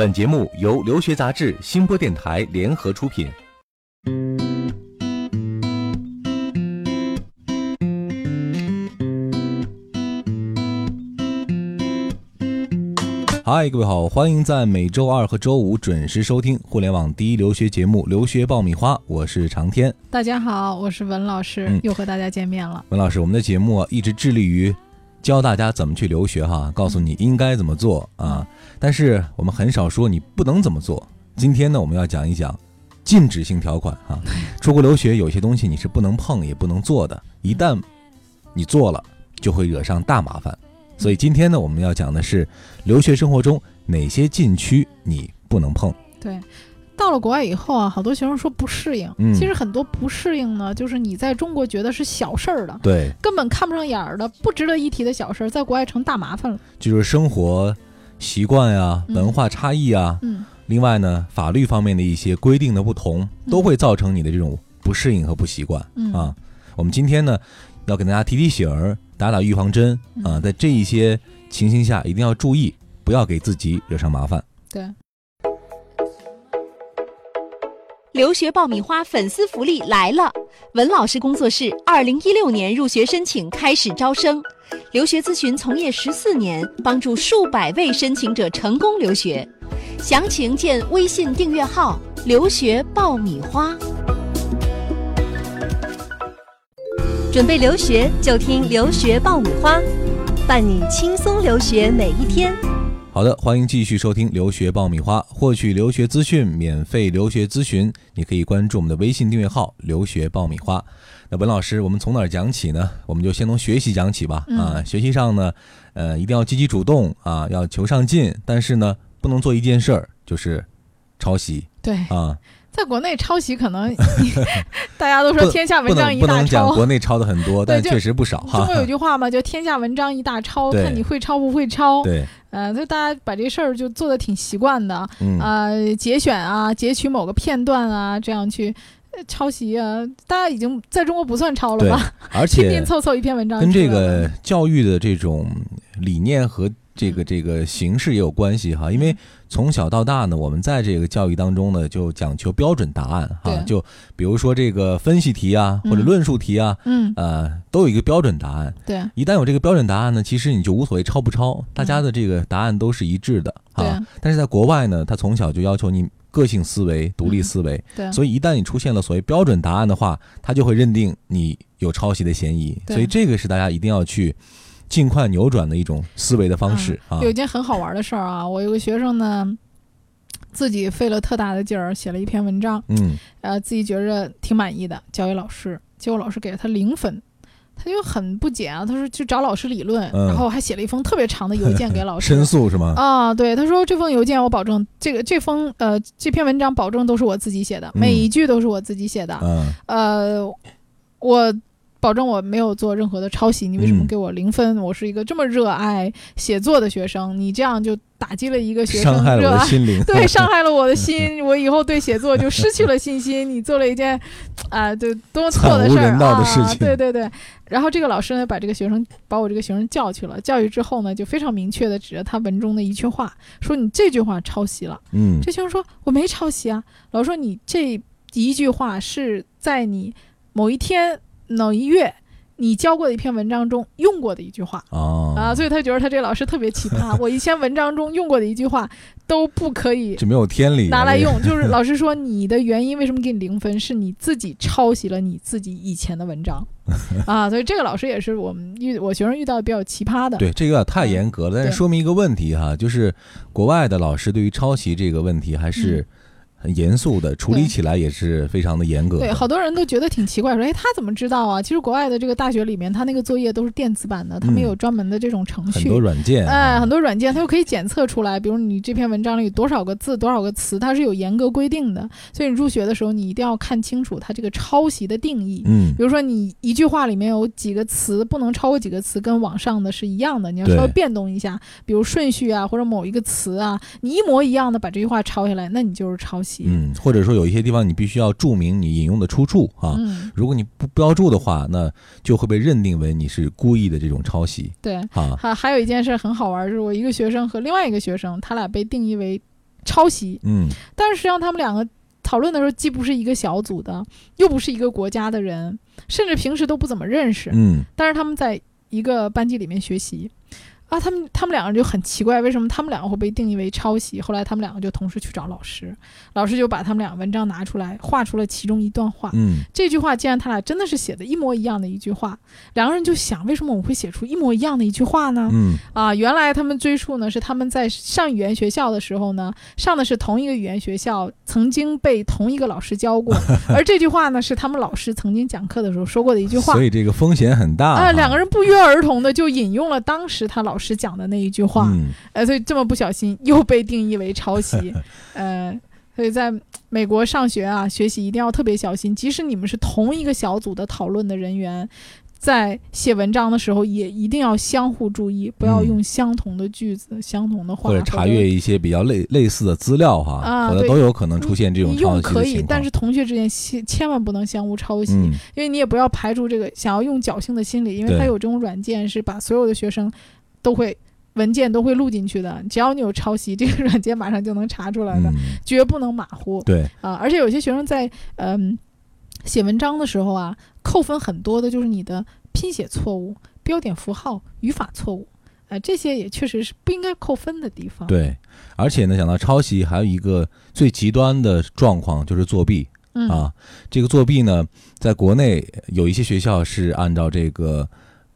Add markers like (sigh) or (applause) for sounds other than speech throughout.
本节目由留学杂志、新播电台联合出品。嗨，各位好，欢迎在每周二和周五准时收听互联网第一留学节目《留学爆米花》，我是长天。大家好，我是文老师，嗯又和大家见面了。文老师，我们的节目啊一直致力于教大家怎么去留学哈，告诉你应该怎么做啊，但是我们很少说你不能怎么做。今天呢，我们要讲一讲禁止性条款哈。(laughs) 出国留学有些东西你是不能碰也不能做的，一旦你做了，就会惹上大麻烦。所以今天呢，我们要讲的是留学生活中哪些禁区你不能碰。对，到了国外以后啊，好多学生说不适应。嗯其实很多不适应呢，就是你在中国觉得是小事儿的，对，根本看不上眼儿的、不值得一提的小事儿，在国外成大麻烦了。就是生活习惯呀、嗯文化差异啊，嗯，另外呢，法律方面的一些规定的不同，都会造成你的这种不适应和不习惯、嗯啊。我们今天呢，要给大家提提醒儿，打打预防针啊，嗯在这一些情形下一定要注意，不要给自己惹上麻烦。对，留学爆米花粉丝福利来了！文老师工作室二零一六年入学申请开始招生，留学咨询从业十四年，帮助数百位申请者成功留学。详情见微信订阅号“留学爆米花”。准备留学就听留学爆米花，伴你轻松留学每一天。好的，欢迎继续收听留学爆米花，获取留学资讯，免费留学咨询，你可以关注我们的微信订阅号“留学爆米花”。那文老师，我们从哪儿讲起呢？我们就先从学习讲起吧。啊，嗯学习上呢，呃，一定要积极主动啊，要求上进，但是呢，不能做一件事儿，就是抄袭对，啊。在国内抄袭可能 (laughs) 大家都说天下文章一大能不能讲抄。国内抄的很多，但确实不少哈中国。有句话嘛，就天下文章一大抄，看你会抄不会抄。对，呃，就大家把这事儿就做的挺习惯的。嗯，呃，节选啊，截取某个片段啊，这样去呃抄袭啊，大家已经在中国不算抄了对吧？而拼且拼凑凑一篇文章跟这个教育的这种理念和这个嗯。这个形式也有关系哈，因为从小到大呢，我们在这个教育当中呢，就讲求标准答案哈，就比如说这个分析题啊，或者嗯论述题啊，嗯，呃，都有一个标准答案。对。一旦有这个标准答案呢，其实你就无所谓抄不抄，大家的这个答案都是一致的啊。但是在国外呢，他从小就要求你个性思维、独立嗯思维，对，所以一旦你出现了所谓标准答案的话，他就会认定你有抄袭的嫌疑。所以这个是大家一定要去尽快扭转的一种思维的方式啊。有一件很好玩的事儿啊，我有个学生呢，自己费了特大的劲儿写了一篇文章，嗯，呃，自己觉着挺满意的，交给老师，结果老师给了他零分。他就很不解啊，他说去找老师理论，嗯然后还写了一封特别长的邮件给老师申诉是吗？啊，对，他说这封邮件我保证，这个这封呃这篇文章保证都是我自己写的，每一句都是我自己写的，嗯，呃，我保证我没有做任何的抄袭，你为什么嗯给我零分？我是一个这么热爱写作的学生，你这样就打击了一个学生伤害了热爱。我的心灵。(laughs) 对，(laughs) 伤害了我的心，我以后对写作就失去了信心。你做了一件，啊、对，多么错的事儿啊！对对对。然后这个老师呢，把这个学生，把我这个学生叫去了。教育之后呢，就非常明确的指着他文中的一句话，说你这句话抄袭了。嗯这学生说我没抄袭啊。老师说你这一句话是在你某一天某一月你教过的一篇文章中用过的一句话。哦啊，所以他觉得他这个老师特别奇葩。(laughs) 我以前文章中用过的一句话都不可以这没有天理拿来用，就是 (laughs) 老师说你的原因为什么给你零分，是你自己抄袭了你自己以前的文章 (laughs) 啊。所以这个老师也是我们遇我学生遇到的比较奇葩的。对这个有点太严格了，但是说明一个问题哈，就是国外的老师对于抄袭这个问题还是很严肃的，处理起来也是非常的严格的。对，好多人都觉得挺奇怪，说，哎，他怎么知道啊？其实国外的这个大学里面，他那个作业都是电子版的，他们嗯有专门的这种程序。很多软件，哎，啊很多软件它就可以检测出来，比如你这篇文章里有多少个字、多少个词，它是有严格规定的。所以你入学的时候，你一定要看清楚它这个抄袭的定义。嗯比如说，你一句话里面有几个词不能超过几个词，跟网上的是一样的，你要稍微变动一下，比如顺序啊，或者某一个词啊，你一模一样的把这句话抄下来，那你就是抄袭。嗯，或者说有一些地方你必须要注明你引用的出处啊。嗯，如果你不标注的话，那就会被认定为你是故意的这种抄袭对。啊。还还有一件事很好玩，就是我一个学生和另外一个学生，他俩被定义为抄袭。嗯但是实际上他们两个讨论的时候，既不是一个小组的，又不是一个国家的人，甚至平时都不怎么认识。嗯但是他们在一个班级里面学习。啊，他们他们两个人就很奇怪，为什么他们两个会被定义为抄袭？后来他们两个就同时去找老师，老师就把他们俩文章拿出来，画出了其中一段话。嗯这句话既然他俩真的是写的一模一样的一句话，两个人就想，为什么我会写出一模一样的一句话呢？嗯啊，原来他们追溯呢是他们在上语言学校的时候呢，上的是同一个语言学校，曾经被同一个老师教过，(laughs) 而这句话呢是他们老师曾经讲课的时候说过的一句话所。以这个风险很大啊，哈两个人不约而同的就引用了当时他老师讲的那一句话，嗯呃，所以这么不小心又被定义为抄袭，(laughs) 呃，所以在美国上学啊，学习一定要特别小心，即使你们是同一个小组的讨论的人员。在写文章的时候，也一定要相互注意，不要嗯用相同的句子、相同的话，或者查阅一些比较类类似的资料哈，啊对都有可能出现这种抄用可以。但是同学之间千千万不能相互抄袭，嗯因为你也不要排除这个想要用侥幸的心理，因为对它有这种软件是把所有的学生都会文件都会录进去的，只要你有抄袭，这个软件马上就能查出来的，嗯，绝不能马虎对，啊！而且有些学生在嗯写文章的时候啊，扣分很多的就是你的拼写错误、标点符号、语法错误。呃，这些也确实是不应该扣分的地方。对，而且呢，讲到抄袭，还有一个最极端的状况就是作弊嗯啊。这个作弊呢，在国内有一些学校是按照这个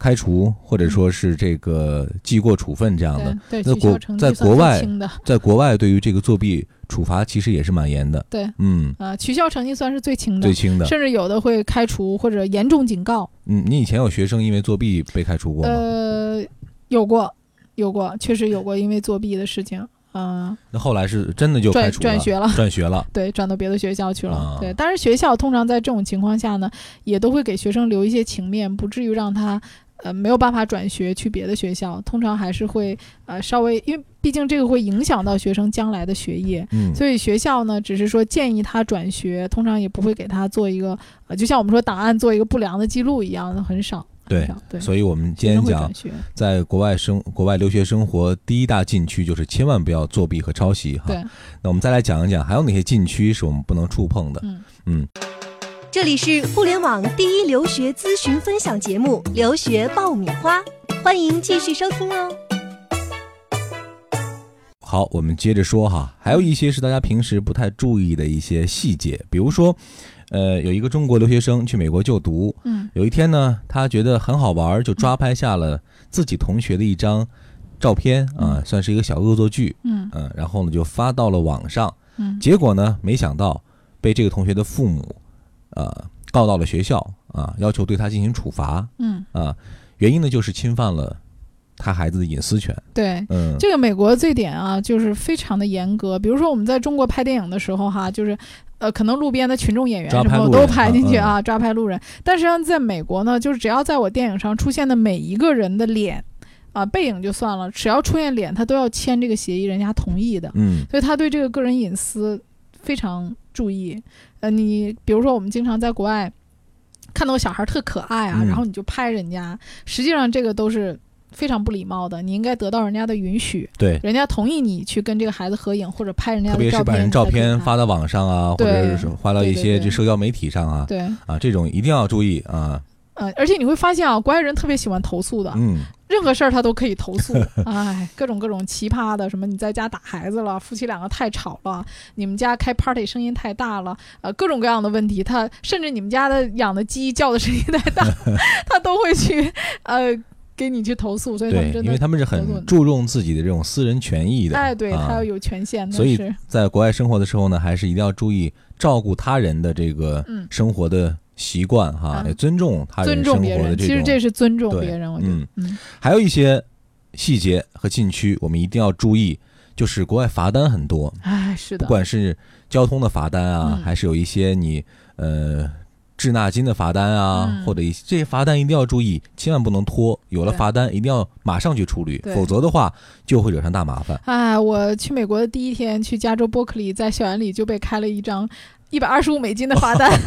开除或者说是这个记过处分这样的，那国在国外，在国外对于这个作弊处罚其实也是蛮严的。对嗯，啊、取消成绩算是最轻的最，轻的。甚至有的会开除或者严重警告。嗯，你以前有学生因为作弊被开除过吗？呃，有过，有过，确实有过因为作弊的事情啊、那后来是真的就开转转学了。转学了。(laughs) 对，转到别的学校去了。啊对，但是学校通常在这种情况下呢，也都会给学生留一些情面，不至于让他呃没有办法转学去别的学校。通常还是会呃稍微，因为毕竟这个会影响到学生将来的学业，嗯，所以学校呢只是说建议他转学，通常也不会给他做一个呃，就像我们说档案做一个不良的记录一样的，很少。对对。所以我们今天讲在国外生国外留学生活第一大禁区就是千万不要作弊和抄袭哈。对，那我们再来讲一讲还有哪些禁区是我们不能触碰的。嗯嗯，这里是互联网第一留学咨询分享节目《留学爆米花》，欢迎继续收听哦。好，我们接着说哈，还有一些是大家平时不太注意的一些细节，比如说，呃，有一个中国留学生去美国就读，嗯。有一天呢，他觉得很好玩，就抓拍下了自己同学的一张照片啊，算是一个小恶作剧，嗯。嗯，然后呢就发到了网上，嗯。结果呢，没想到被这个同学的父母，呃，告到了学校啊，要求对他进行处罚嗯，啊，原因呢就是侵犯了他孩子的隐私权，对。嗯，这个美国这点啊，就是非常的严格。比如说我们在中国拍电影的时候哈，就是呃，可能路边的群众演员抓什么都拍进去啊啊，抓拍路人。但实际上在美国呢，就是只要在我电影上出现的每一个人的脸啊，背影就算了，只要出现脸，他都要签这个协议，人家同意的。嗯所以他对这个个人隐私非常注意。呃，你比如说我们经常在国外看到小孩特可爱啊，嗯然后你就拍人家，实际上这个都是非常不礼貌的，你应该得到人家的允许，对。人家同意你去跟这个孩子合影或者拍人家照片特别是把人照片发到网上啊，或者是发到一些这社交媒体上啊，对，啊，这种一定要注意啊，呃，而且你会发现啊，国外人特别喜欢投诉的，嗯，任何事儿他都可以投诉，哎，各种各种奇葩的，什么你在家打孩子了，夫妻两个太吵了，你们家开 party 声音太大了，呃，各种各样的问题，他甚至你们家的养的鸡叫的声音太大，(laughs) 他都会去呃给你去投诉，所以他们对，真的，因为他们是很注重自己的这种私人权益的，哎，对啊他要有权限的，所以在国外生活的时候呢，还是一定要注意照顾他人的这个嗯生活的习惯哈，尊重他人生活的这种。其实这是尊重别人，我觉得嗯，嗯还有一些细节和禁区，我们一定要注意，就是国外罚单很多，哎，是的，不管是交通的罚单啊，嗯还是有一些你呃滞纳金的罚单啊，嗯或者一些这些罚单一定要注意，千万不能拖。有了罚单，一定要马上去处理，否则的话就会惹上大麻烦。哎，我去美国的第一天，去加州伯克利，在校园里就被开了一张一百二十五美金的罚单。(laughs)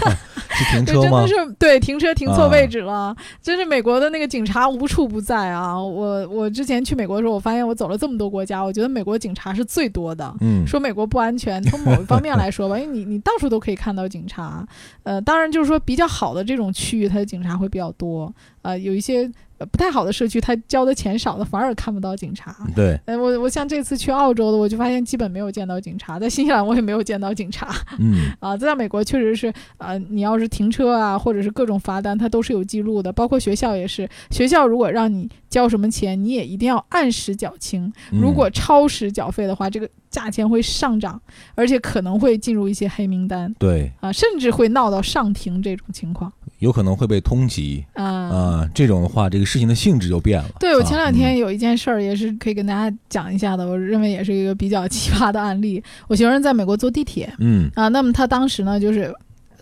是停对，车吗真的？是对停车停错啊位置了，真是美国的那个警察无处不在啊！我我之前去美国的时候，我发现我走了这么多国家，我觉得美国警察是最多的。嗯，说美国不安全，从某一方面来说吧，(laughs) 因为你你到处都可以看到警察，呃，当然就是说比较好的这种区域，它的警察会比较多，呃，有一些呃不太好的社区，他交的钱少的反而看不到警察。对，呃，我我像这次去澳洲的，我就发现基本没有见到警察，在新西兰我也没有见到警察。嗯，(laughs) 啊，在美国确实是，呃，你要是停车啊，或者是各种罚单，它都是有记录的，包括学校也是。学校如果让你交什么钱，你也一定要按时缴清。嗯如果超时缴费的话，这个价钱会上涨，而且可能会进入一些黑名单对，啊，甚至会闹到上庭这种情况有可能会被通缉啊。啊，这种的话，这个事情的性质就变了。对，我啊前两天有一件事儿，也是可以跟大家讲一下的，我认为也是一个比较奇葩的案例。我学生在美国坐地铁，嗯啊，那么他当时呢，就是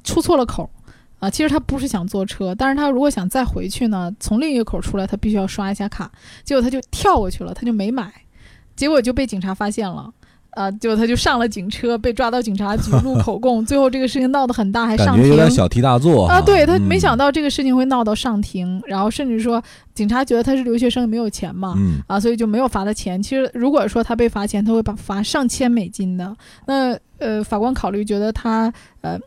出错了口。啊，其实他不是想坐车，但是他如果想再回去呢，从另一个口出来，他必须要刷一下卡。结果他就跳过去了，他就没买，结果就被警察发现了。啊，结果他就上了警车，被抓到警察局录口供，(laughs) 最后这个事情闹得很大，还上庭。觉有点小题大做啊，对他没想到，这个事情会闹到上庭，然后甚至说警察觉得他是留学生没有钱嘛，嗯啊，所以就没有罚他钱。其实如果说他被罚钱，他会把罚上千美金的。那呃，法官考虑觉得他呃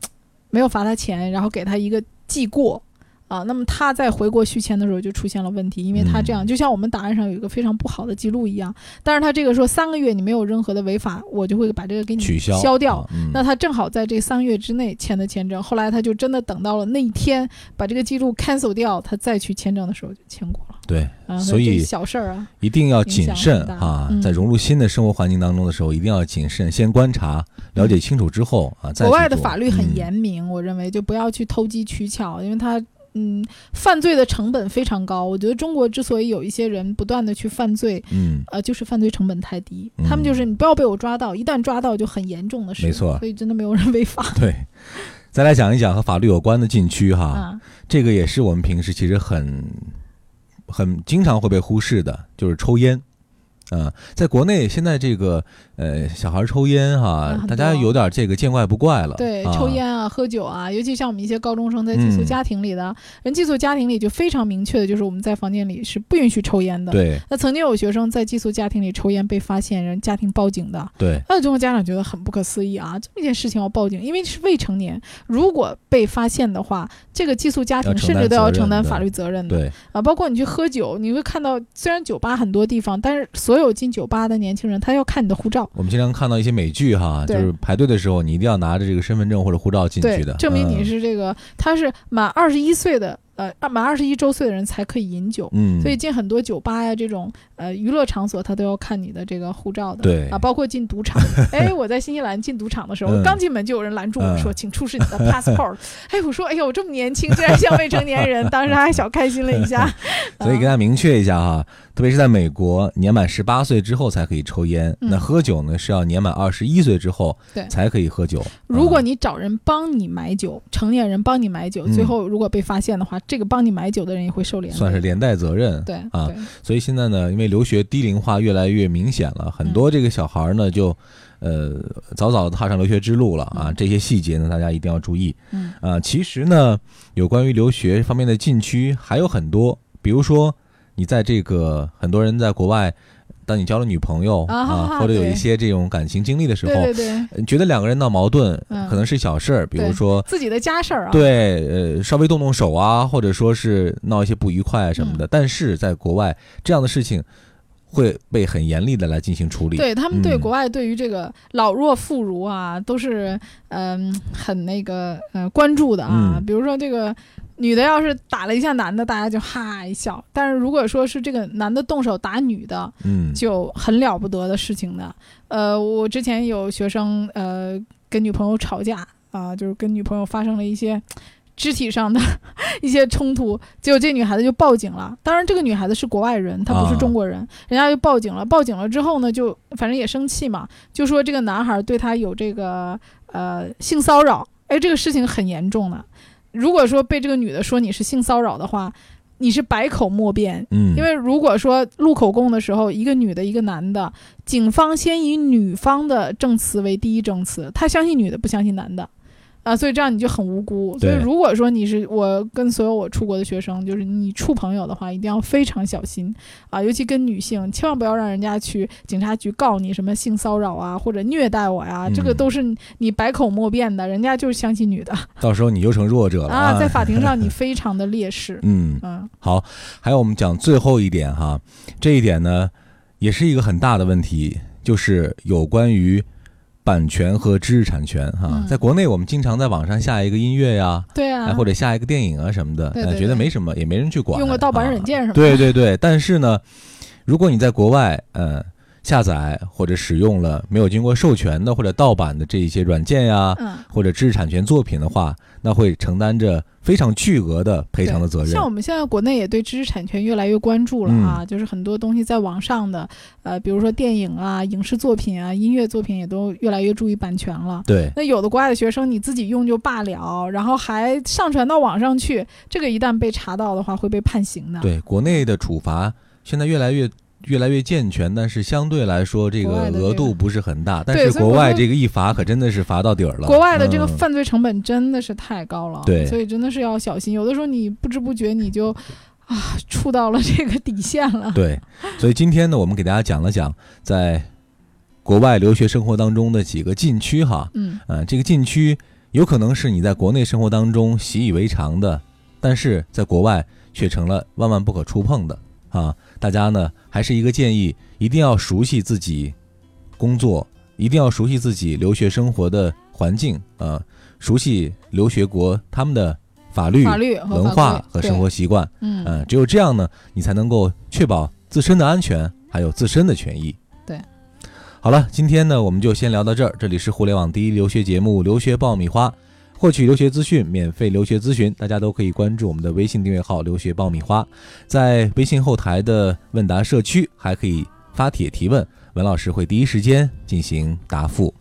没有罚他钱，然后给他一个记过。啊，那么他在回国续签的时候就出现了问题，因为他这样、就像我们档案上有一个非常不好的记录一样，但是他这个说三个月你没有任何的违法，我就会把这个给你取消消掉。那他正好在这三个月之内签的签证，后来他就真的等到了那一天，把这个记录 cancel 掉，他再去签证的时候就签过了。对，啊，所以小事儿啊，一定要谨慎啊，嗯在融入新的生活环境当中的时候，一定要谨慎，先观察、了解清楚之后啊，再国外的法律很嗯严明，我认为就不要去投机取巧，因为他。嗯，犯罪的成本非常高。我觉得中国之所以有一些人不断的去犯罪，嗯，呃，就是犯罪成本太低。嗯他们就是你不要被我抓到，一旦抓到就很严重的事。没错所以真的没有人违法对。再来讲一讲和法律有关的禁区哈，啊。这个也是我们平时其实很很经常会被忽视的，就是抽烟。啊、在国内现在这个呃小孩抽烟哈、大家有点这个见怪不怪了。对，啊抽烟啊、喝酒啊，尤其像我们一些高中生在寄宿嗯家庭里的、人，寄宿家庭里就非常明确的，就是我们在房间里是不允许抽烟的。。对那曾经有学生在寄宿家庭里抽烟被发现，人家庭报警的。对，那中国家长觉得很不可思议啊，这么一件事情要报警，因为是未成年，如果被发现的话，这个寄宿家庭甚至都要承担法律责任的。对，啊，包括你去喝酒，你会看到，虽然酒吧很多地方，但是所有进酒吧的年轻人，他要看你的护照。我们经常看到一些美剧哈，就是排队的时候，你一定要拿着这个身份证或者护照进去的，，证明你嗯是这个，他是满二十一岁的，呃，满二十一周岁的人才可以饮酒。嗯，所以进很多酒吧呀，这种呃娱乐场所，他都要看你的这个护照的。对啊，包括进赌场。(laughs) 哎，我在新西兰进赌场的时候，嗯刚进门就有人拦住我说：“嗯请出示你的 passport。(laughs) ”哎，我说：“哎呦，我这么年轻，竟然像未成年人。”当时还小开心了一下。(laughs) 所以跟大家明确一下哈，特别是在美国，年满十八岁之后才可以抽烟，嗯那喝酒呢是要年满二十一岁之后对才可以喝酒。如果啊你找人帮你买酒，成年人帮你买酒，嗯最后如果被发现的话，这个帮你买酒的人也会受连累。算是连带责任，对啊对，所以现在呢，因为留学低龄化越来越明显了，很多这个小孩儿呢就，呃，早早的踏上留学之路了啊。嗯这些细节呢，大家一定要注意嗯啊。其实呢，有关于留学方面的禁区还有很多，比如说你在这个很多人在国外，当你交了女朋友啊或者有一些这种感情经历的时候，对对对，呃觉得两个人闹矛盾，嗯可能是小事儿，比如说。自己的家事儿啊。对，呃，稍微动动手啊，或者说是闹一些不愉快啊什么嗯的，但是在国外这样的事情会被很严厉的来进行处理。对他们对嗯国外对于这个老弱妇孺啊，都是嗯、很那个呃关注的啊。嗯比如说这个女的要是打了一下男的，大家就哈一笑；但是如果说是这个男的动手打女的，嗯，就很了不得的事情的。呃，我之前有学生呃跟女朋友吵架啊、就是跟女朋友发生了一些肢体上的 (laughs) 一些冲突，结果这女孩子就报警了。当然，这个女孩子是国外人，她不是啊中国人，人家就报警了。报警了之后呢，就反正也生气嘛，就说这个男孩对她有这个呃性骚扰。哎，这个事情很严重的。如果说被这个女的说你是性骚扰的话，你是百口莫辩，嗯，因为如果说录口供的时候，一个女的，一个男的，警方先以女方的证词为第一证词，他相信女的，不相信男的，啊，所以这样你就很无辜。所以如果说你是我跟所有我出国的学生，就是你处朋友的话，一定要非常小心啊，尤其跟女性，千万不要让人家去警察局告你什么性骚扰啊或者虐待我呀，这个嗯都是你百口莫辩的，人家就是相信女的 (laughs) 到时候你就成弱者了啊，在法庭上你非常的劣势。(laughs) 嗯，嗯好，还有我们讲最后一点哈，这一点呢也是一个很大的问题，就是有关于版权和知识产权哈。嗯在国内，我们经常在网上下一个音乐呀，对啊，哎或者下一个电影啊什么的，呃觉得没什么，也没人去管，用个盗版啊软件什么的。对对对，但是呢，如果你在国外，呃，下载或者使用了没有经过授权的或者盗版的这一些软件呀，嗯，或者知识产权作品的话，那会承担着非常巨额的赔偿的责任。像我们现在国内也对知识产权越来越关注了啊，就是很多东西在网上的，呃，比如说电影啊、影视作品啊、音乐作品也都越来越注意版权了。对，那有的国外的学生你自己用就罢了，然后还上传到网上去，这个一旦被查到的话会被判刑的。对，国内的处罚现在越来越越来越健全，但是相对来说这个额度不是很大。但对是国外这个一罚可真的是罚到底儿了。国外的这个嗯犯罪成本真的是太高了，对所以真的是要小心。有的时候你不知不觉你就啊触到了这个底线了。对，所以今天呢，我们给大家讲了讲在国外留学生活当中的几个禁区哈。嗯，呃，这个禁区有可能是你在国内生活当中习以为常的，但是在国外却成了万万不可触碰的啊！大家呢还是一个建议，一定要熟悉自己工作，一定要熟悉自己留学生活的环境啊，熟悉留学国他们的法律、法律和文化和生活习惯。嗯嗯，只有这样呢，你才能够确保自身的安全，还有自身的权益。对，好了，今天呢，我们就先聊到这儿。这里是互联网第一留学节目《留学爆米花》，获取留学资讯、免费留学咨询，大家都可以关注我们的微信订阅号“留学爆米花”。在微信后台的问答社区，还可以发帖提问，文老师会第一时间进行答复。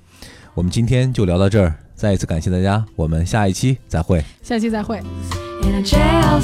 我们今天就聊到这儿，再一次感谢大家，我们下一期再会。下期再会。in a jail